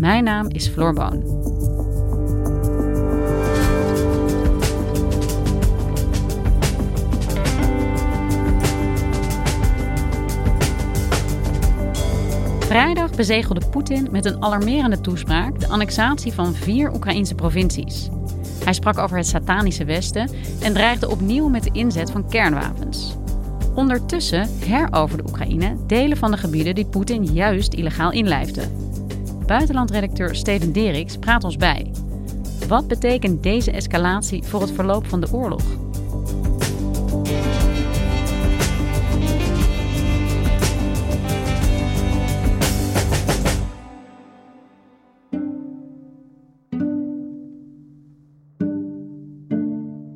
Mijn naam is Floor Boon. Vrijdag bezegelde Poetin met een alarmerende toespraak de annexatie van vier Oekraïnse provincies. Hij sprak over het satanische Westen en dreigde opnieuw met de inzet van kernwapens. Ondertussen heroverde Oekraïne delen van de gebieden die Poetin juist illegaal inlijfde. Buitenlandredacteur Steven Deriks praat ons bij. Wat betekent deze escalatie voor het verloop van de oorlog?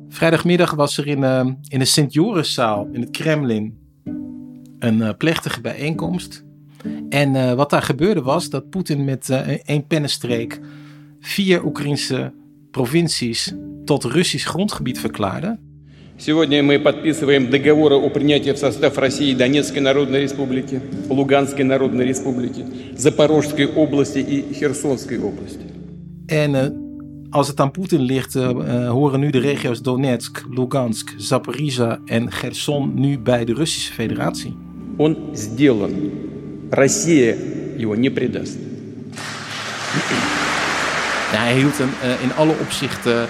Vrijdagmiddag was er in, uh, in de Sint-Joriszaal in het Kremlin een uh, plechtige bijeenkomst. En uh, wat daar gebeurde was dat Poetin met één pennenstreek vier Oekraïnse provincies tot Russisch grondgebied verklaarde. Сегодня мы подписываем договоры о принятии в состав России Донецкой Народной Республики, Луганской Народной Республики, Запорожской области и Херсонской области. En als het aan Poetin ligt, uh, horen nu de regio's Donetsk, Lugansk, Zaporizhia en Gerson nu bij de Russische Federatie. Он сделан. Россия его не предаст. Ja, hij hield een uh, in alle opzichten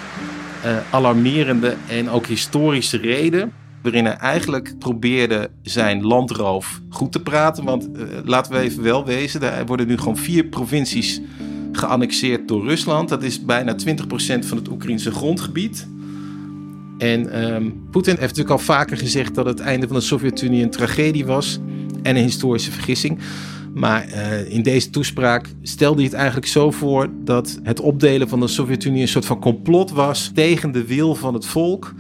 uh, alarmerende en ook historische reden. Waarin hij eigenlijk probeerde zijn landroof goed te praten. Want laten we even wel wezen, er worden nu gewoon vier provincies geannexeerd door Rusland. Dat is bijna 20% van het Oekraïnse grondgebied. En um, Poetin heeft natuurlijk al vaker gezegd dat het einde van de Sovjet-Unie een tragedie was en een historische vergissing. Maar uh, in deze toespraak stelde hij het eigenlijk zo voor dat het opdelen van de Sovjet-Unie een soort van complot was tegen de wil van het volk.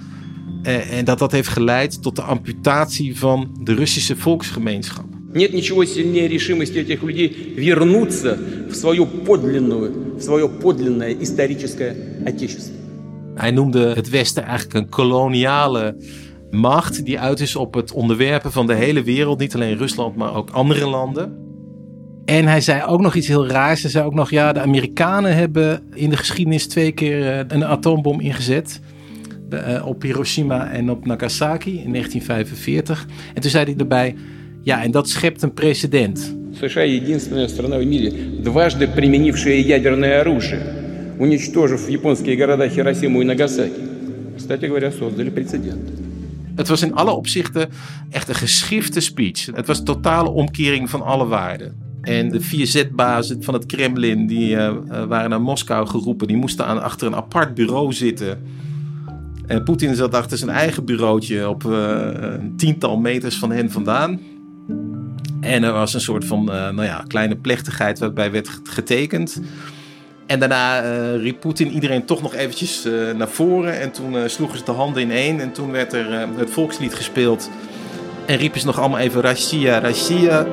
Uh, en dat dat heeft geleid tot de amputatie van de Russische volksgemeenschap. Нет ничего сильнее решимости этих людей вернуться в свою подлинную, в свое подлинное историческое отечество. Hij noemde het Westen eigenlijk een koloniale macht die uit is op het onderwerpen van de hele wereld, niet alleen Rusland, maar ook andere landen. En hij zei ook nog iets heel raars. Hij zei ook nog, ja, de Amerikanen hebben in de geschiedenis twee keer eh, een atoombom ingezet. Eh, op Hiroshima en op Nagasaki in 1945. En toen zei hij erbij, ja, en dat schept een precedent. США единственная страна в мире, дважды применившая ядерное оружие, уничтожив японские города Хиросиму и Нагасаки. Кстати говоря, создали прецедент. Het was in alle opzichten echt een geschifte speech. Het was totale omkering van alle waarden. En de vier zetbazen van het Kremlin die uh, waren naar Moskou geroepen. Die moesten aan, achter een apart bureau zitten. En Poetin zat achter zijn eigen bureautje op uh, een tiental meters van hen vandaan. En er was een soort van nou ja, kleine plechtigheid waarbij werd getekend. En daarna uh, riep Poetin iedereen toch nog eventjes uh, naar voren. En toen sloegen ze de handen in één. En toen werd er het volkslied gespeeld. En riepen ze nog allemaal even Russia, Russia.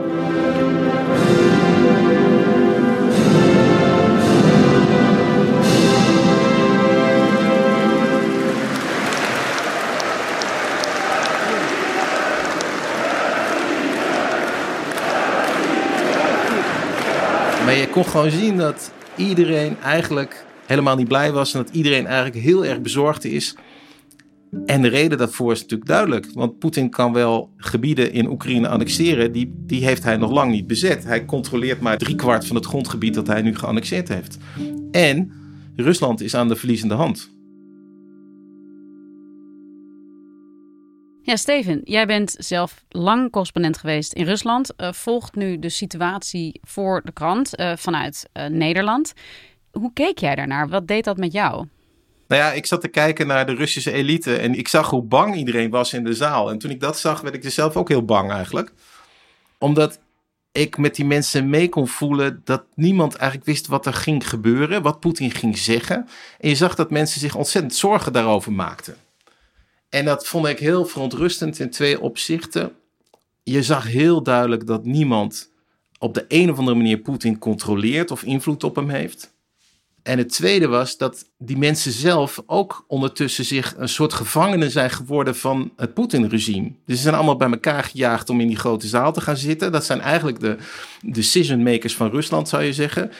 Maar je kon gewoon zien dat iedereen eigenlijk helemaal niet blij was. En dat iedereen eigenlijk heel erg bezorgd is. En de reden daarvoor is natuurlijk duidelijk. Want Poetin kan wel gebieden in Oekraïne annexeren. Die, die heeft hij nog lang niet bezet. Hij controleert maar driekwart van het grondgebied dat hij nu geannexeerd heeft. En Rusland is aan de verliezende hand. Ja, Steven, jij bent zelf lang correspondent geweest in Rusland. Uh, volgt nu de situatie voor de krant uh, vanuit uh, Nederland. Hoe keek jij daarnaar? Wat deed dat met jou? Nou ja, ik zat te kijken naar de Russische elite en ik zag hoe bang iedereen was in de zaal. En toen ik dat zag, werd ik er zelf ook heel bang eigenlijk. Omdat ik met die mensen mee kon voelen dat niemand eigenlijk wist wat er ging gebeuren, wat Poetin ging zeggen. En je zag dat mensen zich ontzettend zorgen daarover maakten. En dat vond ik heel verontrustend in twee opzichten. Je zag heel duidelijk dat niemand op de een of andere manier Poetin controleert of invloed op hem heeft. En het tweede was dat die mensen zelf ook ondertussen zich een soort gevangenen zijn geworden van het Poetin-regime. Dus ze zijn allemaal bij elkaar gejaagd om in die grote zaal te gaan zitten. Dat zijn eigenlijk de decision makers van Rusland, zou je zeggen.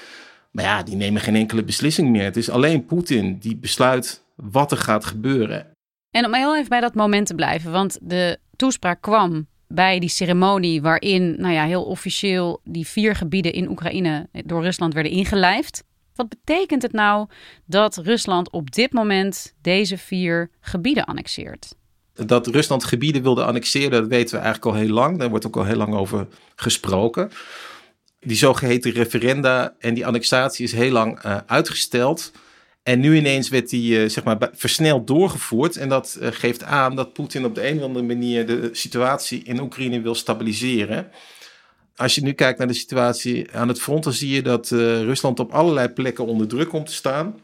Maar ja, die nemen geen enkele beslissing meer. Het is alleen Poetin die besluit wat er gaat gebeuren. En om heel even bij dat moment te blijven, want de toespraak kwam bij die ceremonie waarin, nou ja, heel officieel die vier gebieden in Oekraïne door Rusland werden ingelijfd. Wat betekent het nou dat Rusland op dit moment deze vier gebieden annexeert? Dat Rusland gebieden wilde annexeren, dat weten we eigenlijk al heel lang. Daar wordt ook al heel lang over gesproken. Die zogeheten referenda en die annexatie is heel lang uh, uitgesteld. En nu ineens werd die uh, zeg maar, versneld doorgevoerd. En dat uh, geeft aan dat Poetin op de een of andere manier de situatie in Oekraïne wil stabiliseren als je nu kijkt naar de situatie aan het front, dan zie je dat uh, Rusland op allerlei plekken onder druk komt te staan.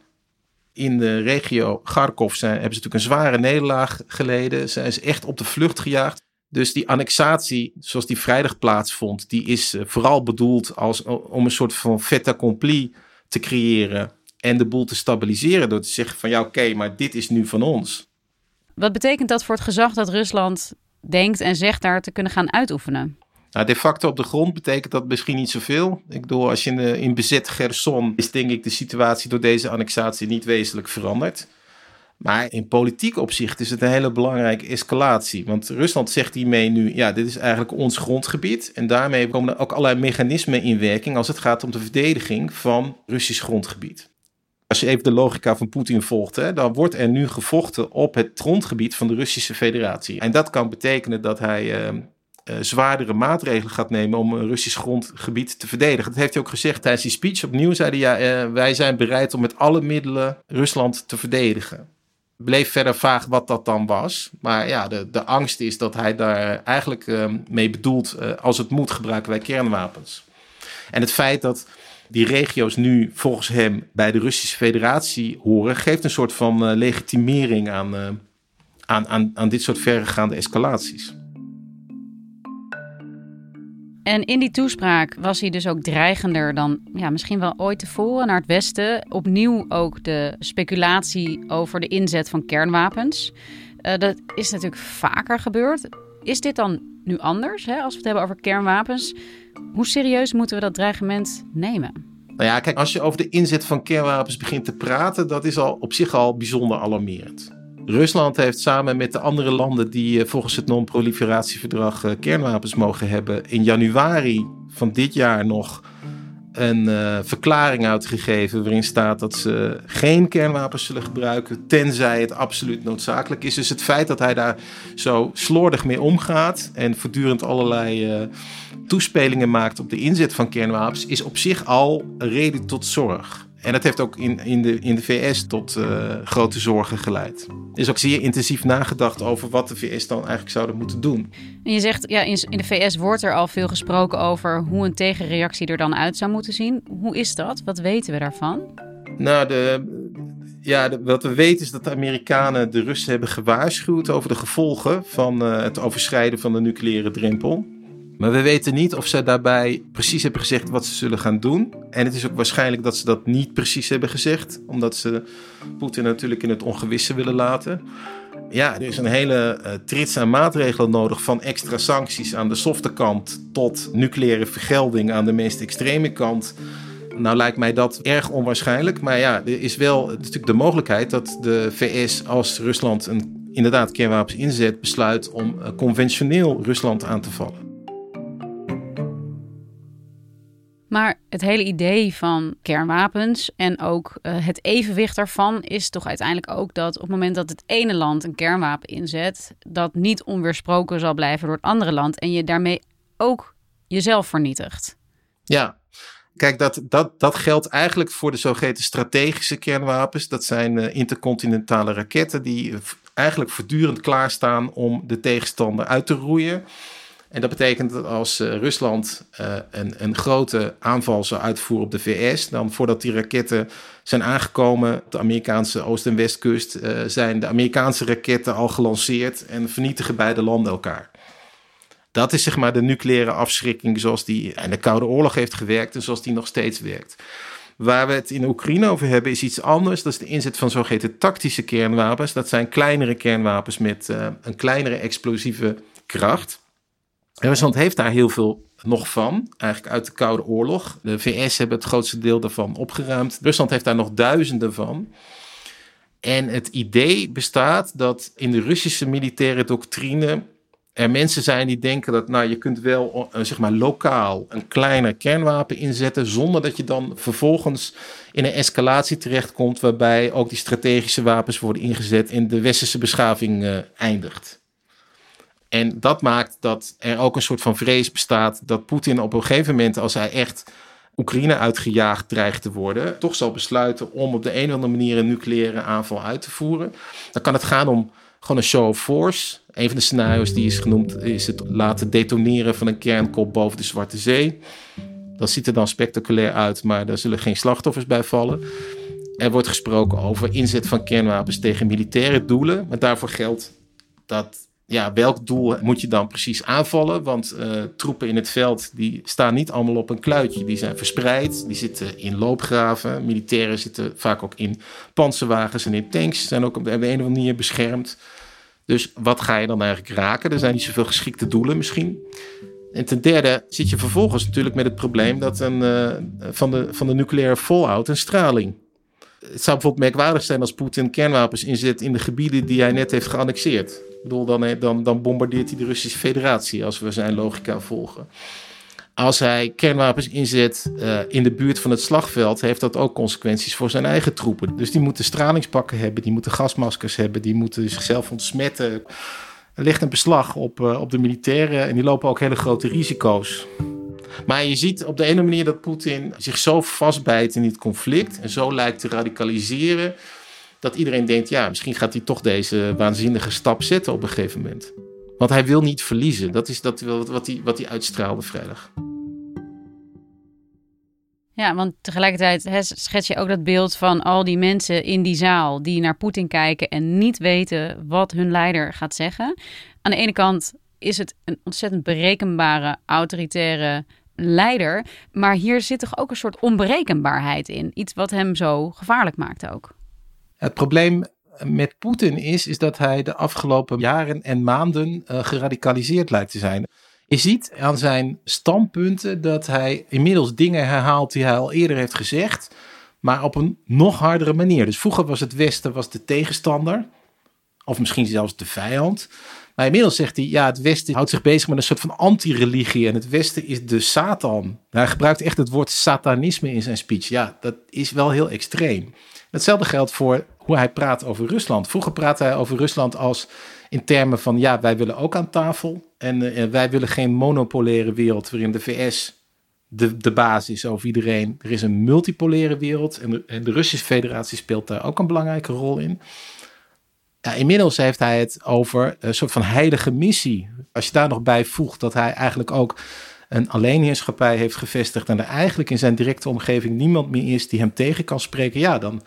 In de regio Kharkov zijn, hebben ze natuurlijk een zware nederlaag geleden. Zijn ze echt op de vlucht gejaagd. Dus die annexatie, zoals die vrijdag plaatsvond, die is vooral bedoeld als, om een soort van fait accompli te creëren. En de boel te stabiliseren door te zeggen van ja oké, maar dit is nu van ons. Wat betekent dat voor het gezag dat Rusland denkt en zegt daar te kunnen gaan uitoefenen? Nou, de facto op de grond betekent dat misschien niet zoveel. Ik bedoel, als je in, in bezet Gerson is denk ik de situatie door deze annexatie niet wezenlijk veranderd. Maar in politiek opzicht is het een hele belangrijke escalatie. Want Rusland zegt hiermee nu, ja, dit is eigenlijk ons grondgebied. En daarmee komen er ook allerlei mechanismen in werking als het gaat om de verdediging van Russisch grondgebied. Als je even de logica van Poetin volgt, hè, dan wordt er nu gevochten op het grondgebied van de Russische Federatie. En dat kan betekenen dat hij uh, uh, zwaardere maatregelen gaat nemen om een Russisch grondgebied te verdedigen. Dat heeft hij ook gezegd tijdens die speech. Opnieuw zei hij, ja, uh, wij zijn bereid om met alle middelen Rusland te verdedigen. Bleef verder vaag wat dat dan was. Maar ja, de, de angst is dat hij daar eigenlijk uh, mee bedoelt, als het moet gebruiken wij kernwapens. En het feit dat die regio's nu volgens hem bij de Russische Federatie horen, geeft een soort van legitimering aan, aan, aan, aan dit soort verregaande escalaties. En in die toespraak was hij dus ook dreigender dan ja, misschien wel ooit tevoren naar het Westen. Opnieuw ook de speculatie over de inzet van kernwapens. Uh, dat is natuurlijk vaker gebeurd. Is dit dan nu anders, hè, als we het hebben over kernwapens? Hoe serieus moeten we dat dreigement nemen? Nou ja, kijk, als je over de inzet van kernwapens begint te praten, dat is al op zich al bijzonder alarmerend. Rusland heeft samen met de andere landen die eh, volgens het non-proliferatieverdrag eh, kernwapens mogen hebben, in januari van dit jaar nog een uh, verklaring uitgegeven waarin staat dat ze geen kernwapens zullen gebruiken, tenzij het absoluut noodzakelijk is. Dus het feit dat hij daar zo slordig mee omgaat en voortdurend allerlei uh, toespelingen maakt op de inzet van kernwapens, is op zich al een reden tot zorg. En dat heeft ook in, in, de, in de VS tot uh, grote zorgen geleid. Er is ook zeer intensief nagedacht over wat de VS dan eigenlijk zouden moeten doen. En je zegt, ja, in, in de VS wordt er al veel gesproken over hoe een tegenreactie er dan uit zou moeten zien. Hoe is dat? Wat weten we daarvan? Nou, de, ja, de, wat we weten is dat de Amerikanen de Russen hebben gewaarschuwd over de gevolgen van uh, het overschrijden van de nucleaire drempel. Maar we weten niet of ze daarbij precies hebben gezegd wat ze zullen gaan doen. En het is ook waarschijnlijk dat ze dat niet precies hebben gezegd, omdat ze Poetin natuurlijk in het ongewisse willen laten. Ja, er is een hele uh, trits aan maatregelen nodig, van extra sancties aan de softe kant tot nucleaire vergelding aan de meest extreme kant. Nou lijkt mij dat erg onwaarschijnlijk. Maar ja, er is wel natuurlijk de mogelijkheid dat de VS als Rusland een, inderdaad kernwapens inzet, besluit om uh, conventioneel Rusland aan te vallen. Maar het hele idee van kernwapens en ook uh, het evenwicht daarvan is toch uiteindelijk ook dat op het moment dat het ene land een kernwapen inzet, dat niet onweersproken zal blijven door het andere land en je daarmee ook jezelf vernietigt. Ja, kijk, dat, dat, dat geldt eigenlijk voor de zogeheten strategische kernwapens. Dat zijn uh, intercontinentale raketten die eigenlijk voortdurend klaarstaan om de tegenstander uit te roeien. En dat betekent dat als uh, Rusland uh, een, een grote aanval zou uitvoeren op de VS, dan voordat die raketten zijn aangekomen op de Amerikaanse oost- en westkust, uh, zijn de Amerikaanse raketten al gelanceerd en vernietigen beide landen elkaar. Dat is zeg maar de nucleaire afschrikking zoals die in de Koude Oorlog heeft gewerkt en zoals die nog steeds werkt. Waar we het in Oekraïne over hebben is iets anders. Dat is de inzet van zogeheten tactische kernwapens. Dat zijn kleinere kernwapens met een kleinere explosieve kracht. Rusland heeft daar heel veel nog van, eigenlijk uit de Koude Oorlog. De VS hebben het grootste deel daarvan opgeruimd. Rusland heeft daar nog duizenden van. En het idee bestaat dat in de Russische militaire doctrine er mensen zijn die denken dat nou, je kunt wel uh, zeg maar lokaal een kleiner kernwapen inzetten zonder dat je dan vervolgens in een escalatie terechtkomt waarbij ook die strategische wapens worden ingezet en de westerse beschaving uh, eindigt. En dat maakt dat er ook een soort van vrees bestaat dat Poetin op een gegeven moment, als hij echt Oekraïne uitgejaagd dreigt te worden, toch zal besluiten om op de een of andere manier een nucleaire aanval uit te voeren. Dan kan het gaan om gewoon een show of force. Een van de scenario's die is genoemd is het laten detoneren van een kernkop boven de Zwarte Zee. Dat ziet er dan spectaculair uit, maar daar zullen geen slachtoffers bij vallen. Er wordt gesproken over inzet van kernwapens tegen militaire doelen. Maar daarvoor geldt dat ja, welk doel moet je dan precies aanvallen? Want uh, troepen in het veld die staan niet allemaal op een kluitje. Die zijn verspreid, die zitten in loopgraven. Militairen zitten vaak ook in panzerwagens en in tanks. Zijn ook op de een of andere manier beschermd. Dus wat ga je dan eigenlijk raken? Er zijn niet zoveel geschikte doelen misschien. En ten derde zit je vervolgens natuurlijk met het probleem dat een, uh, van, de, van de nucleaire fallout een straling. Het zou bijvoorbeeld merkwaardig zijn als Poetin kernwapens inzet in de gebieden die hij net heeft geannexeerd. Ik bedoel, dan, dan, dan bombardeert hij de Russische Federatie als we zijn logica volgen. Als hij kernwapens inzet uh, in de buurt van het slagveld, heeft dat ook consequenties voor zijn eigen troepen. Dus die moeten stralingspakken hebben, die moeten gasmaskers hebben, die moeten zichzelf ontsmetten. Er ligt een beslag op, uh, op de militairen en die lopen ook hele grote risico's. Maar je ziet op de ene manier dat Poetin zich zo vastbijt in dit conflict en zo lijkt te radicaliseren, dat iedereen denkt, ja, misschien gaat hij toch deze waanzinnige stap zetten op een gegeven moment. Want hij wil niet verliezen. Dat is dat wat hij, wat hij uitstraalde vrijdag. Ja, want tegelijkertijd schets je ook dat beeld van al die mensen in die zaal die naar Poetin kijken en niet weten wat hun leider gaat zeggen. Aan de ene kant is het een ontzettend berekenbare, autoritaire leider, maar hier zit toch ook een soort onberekenbaarheid in. Iets wat hem zo gevaarlijk maakt ook. Het probleem met Poetin is, is dat hij de afgelopen jaren en maanden uh, geradicaliseerd lijkt te zijn. Je ziet aan zijn standpunten dat hij inmiddels dingen herhaalt die hij al eerder heeft gezegd, maar op een nog hardere manier. Dus vroeger was het Westen was de tegenstander, of misschien zelfs de vijand. Maar inmiddels zegt hij, ja, het Westen houdt zich bezig met een soort van anti-religie en het Westen is de Satan. Hij gebruikt echt het woord satanisme in zijn speech. Ja, dat is wel heel extreem. Hetzelfde geldt voor hoe hij praat over Rusland. Vroeger praatte hij over Rusland als in termen van ja, wij willen ook aan tafel. En uh, wij willen geen monopolaire wereld waarin de VS de, de basis is over iedereen. Er is een multipolaire wereld en en de Russische federatie speelt daar ook een belangrijke rol in. Inmiddels heeft hij het over een soort van heilige missie. Als je daar nog bij voegt dat hij eigenlijk ook een alleenheerschappij heeft gevestigd en er eigenlijk in zijn directe omgeving niemand meer is die hem tegen kan spreken, ja, dan,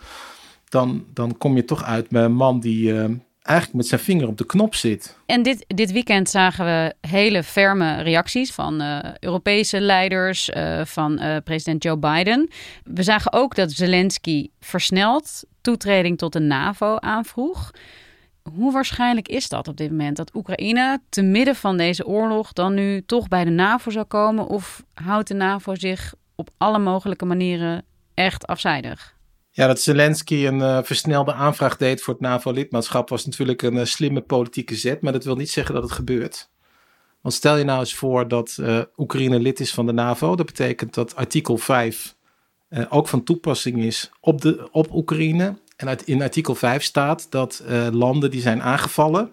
dan, dan kom je toch uit bij een man die uh, eigenlijk met zijn vinger op de knop zit. En dit, dit weekend zagen we hele ferme reacties van uh, Europese leiders, uh, van president Joe Biden. We zagen ook dat Zelensky versneld toetreding tot de NAVO aanvroeg. Hoe waarschijnlijk is dat op dit moment? Dat Oekraïne te midden van deze oorlog dan nu toch bij de NAVO zou komen? Of houdt de NAVO zich op alle mogelijke manieren echt afzijdig? Ja, dat Zelensky een uh, versnelde aanvraag deed voor het NAVO-lidmaatschap was natuurlijk een uh, slimme politieke zet, maar dat wil niet zeggen dat het gebeurt. Want stel je nou eens voor dat uh, Oekraïne lid is van de NAVO. Dat betekent dat artikel 5 ook van toepassing is op, de, op Oekraïne. En uit, in artikel 5 staat dat landen die zijn aangevallen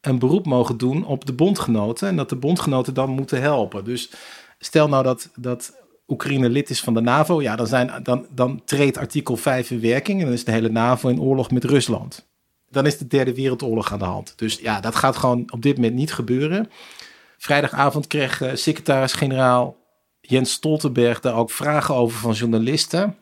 een beroep mogen doen op de bondgenoten. En dat de bondgenoten dan moeten helpen. Dus stel nou dat, dat Oekraïne lid is van de NAVO, ja, dan, zijn, dan, dan treedt artikel 5 in werking en dan is de hele NAVO in oorlog met Rusland. Dan is de derde wereldoorlog aan de hand. Dus ja, dat gaat gewoon op dit moment niet gebeuren. Vrijdagavond kreeg secretaris-generaal Jens Stoltenberg daar ook vragen over van journalisten.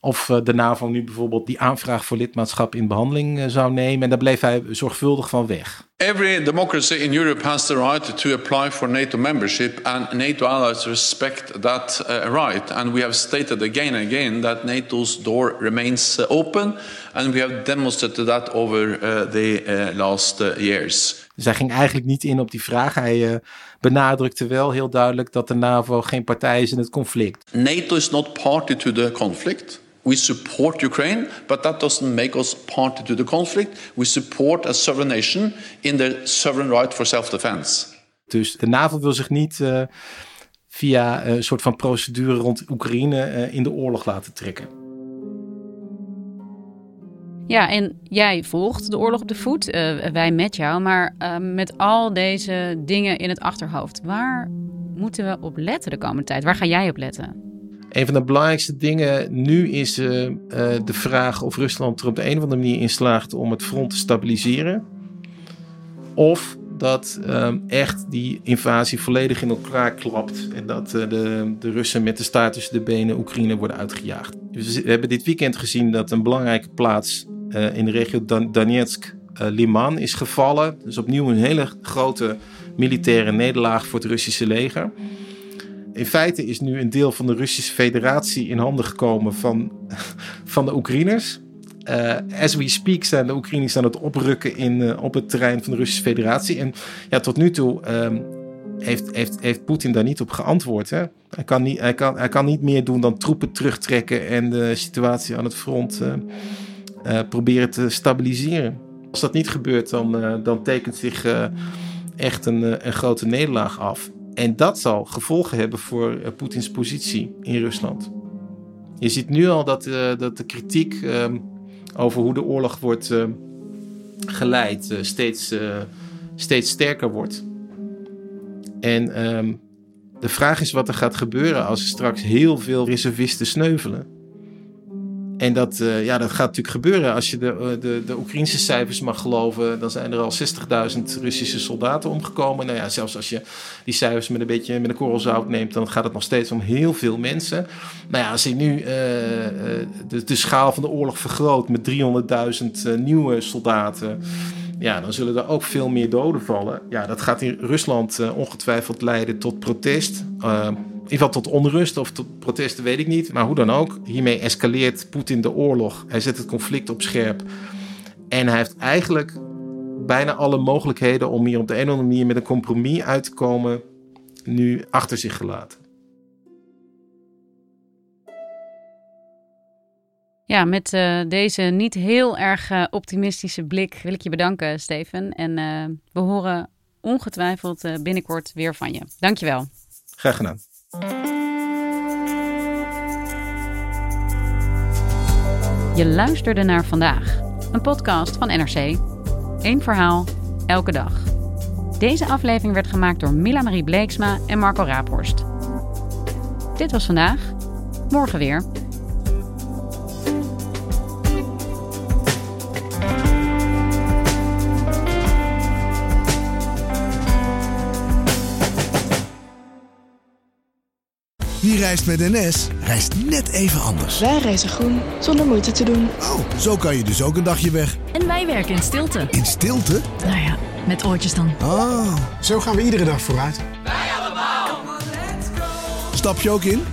Of uh, de NAVO nu bijvoorbeeld die aanvraag voor lidmaatschap in behandeling uh, zou nemen. En daar bleef hij zorgvuldig van weg. Every democracy in Europe has the right to apply for NATO membership, and NATO allies respect that uh, right. And we have stated again and again that NATO's door remains open, and we have demonstrated that over the last years. Dus hij ging eigenlijk niet in op die vraag. Hij benadrukte wel heel duidelijk dat de NAVO geen partij is in het conflict. NATO is not party to the conflict. We support Ukraine, but that doesn't make us party to the conflict. We support a sovereign nation in their sovereign right for self-defense. Dus de NAVO wil zich niet uh, via een soort van procedure rond Oekraïne uh, in de oorlog laten trekken. Ja, en jij volgt de oorlog op de voet, uh, wij met jou, maar met al deze dingen in het achterhoofd, waar moeten we op letten de komende tijd? Waar ga jij op letten? Een van de belangrijkste dingen nu is uh, uh, de vraag of Rusland er op de een of andere manier in slaagt om het front te stabiliseren. Of dat uh, echt die invasie volledig in elkaar klapt en dat de, de Russen met de staart tussen de benen Oekraïne worden uitgejaagd. Dus we hebben dit weekend gezien dat een belangrijke plaats in de regio Dan Donetsk, Liman, is gevallen. Dus opnieuw een hele grote militaire nederlaag voor het Russische leger. In feite is nu een deel van de Russische federatie in handen gekomen van, van de Oekraïners. Uh, as we speak zijn de Oekraïners aan het oprukken in, uh, op het terrein van de Russische federatie. En ja, tot nu toe um, heeft, heeft, heeft Poetin daar niet op geantwoord. Hè? Hij, kan niet, hij, kan, hij kan niet meer doen dan troepen terugtrekken en de situatie aan het front uh, proberen te stabiliseren. Als dat niet gebeurt, dan, dan tekent zich echt een, een grote nederlaag af. En dat zal gevolgen hebben voor uh, Poetins positie in Rusland. Je ziet nu al dat, uh, dat de kritiek uh, over hoe de oorlog wordt uh, geleid steeds, steeds sterker wordt. En um, de vraag is wat er gaat gebeuren als er straks heel veel reservisten sneuvelen. En dat, uh, ja, dat gaat natuurlijk gebeuren. Als je de, eh, de, de Oekraïnse cijfers mag geloven, dan zijn er al 60.000 Russische soldaten omgekomen. Nou ja, zelfs als je die cijfers met een beetje met een korrel zout neemt, dan gaat het nog steeds om heel veel mensen. Nou ja, als je nu uh, de, de, schaal van de oorlog vergroot met 300.000 nieuwe soldaten. Ja, dan zullen er ook veel meer doden vallen. Ja, dat gaat in Rusland ongetwijfeld leiden tot protest ieder geval tot onrust of tot protesten, weet ik niet. Maar hoe dan ook, hiermee escaleert Poetin de oorlog. Hij zet het conflict op scherp. En hij heeft eigenlijk bijna alle mogelijkheden om hier op de een of andere manier met een compromis uit te komen, nu achter zich gelaten. Ja, met uh, deze niet heel erg uh, optimistische blik wil ik je bedanken, Steven. En uh, we horen ongetwijfeld binnenkort weer van je. Dankjewel. Graag gedaan. Je luisterde naar vandaag, een podcast van NRC. Eén verhaal, elke dag. Deze aflevering werd gemaakt door Mila Marie Bleeksma en Marco Raaphorst. Dit was vandaag. Morgen weer. Reist met NS, reist net even anders. Wij reizen groen, zonder moeite te doen. Oh, zo kan je dus ook een dagje weg. En wij werken in stilte. In stilte? Nou ja, met oortjes dan. Oh, zo gaan we iedere dag vooruit. Wij allemaal. Stap je ook in?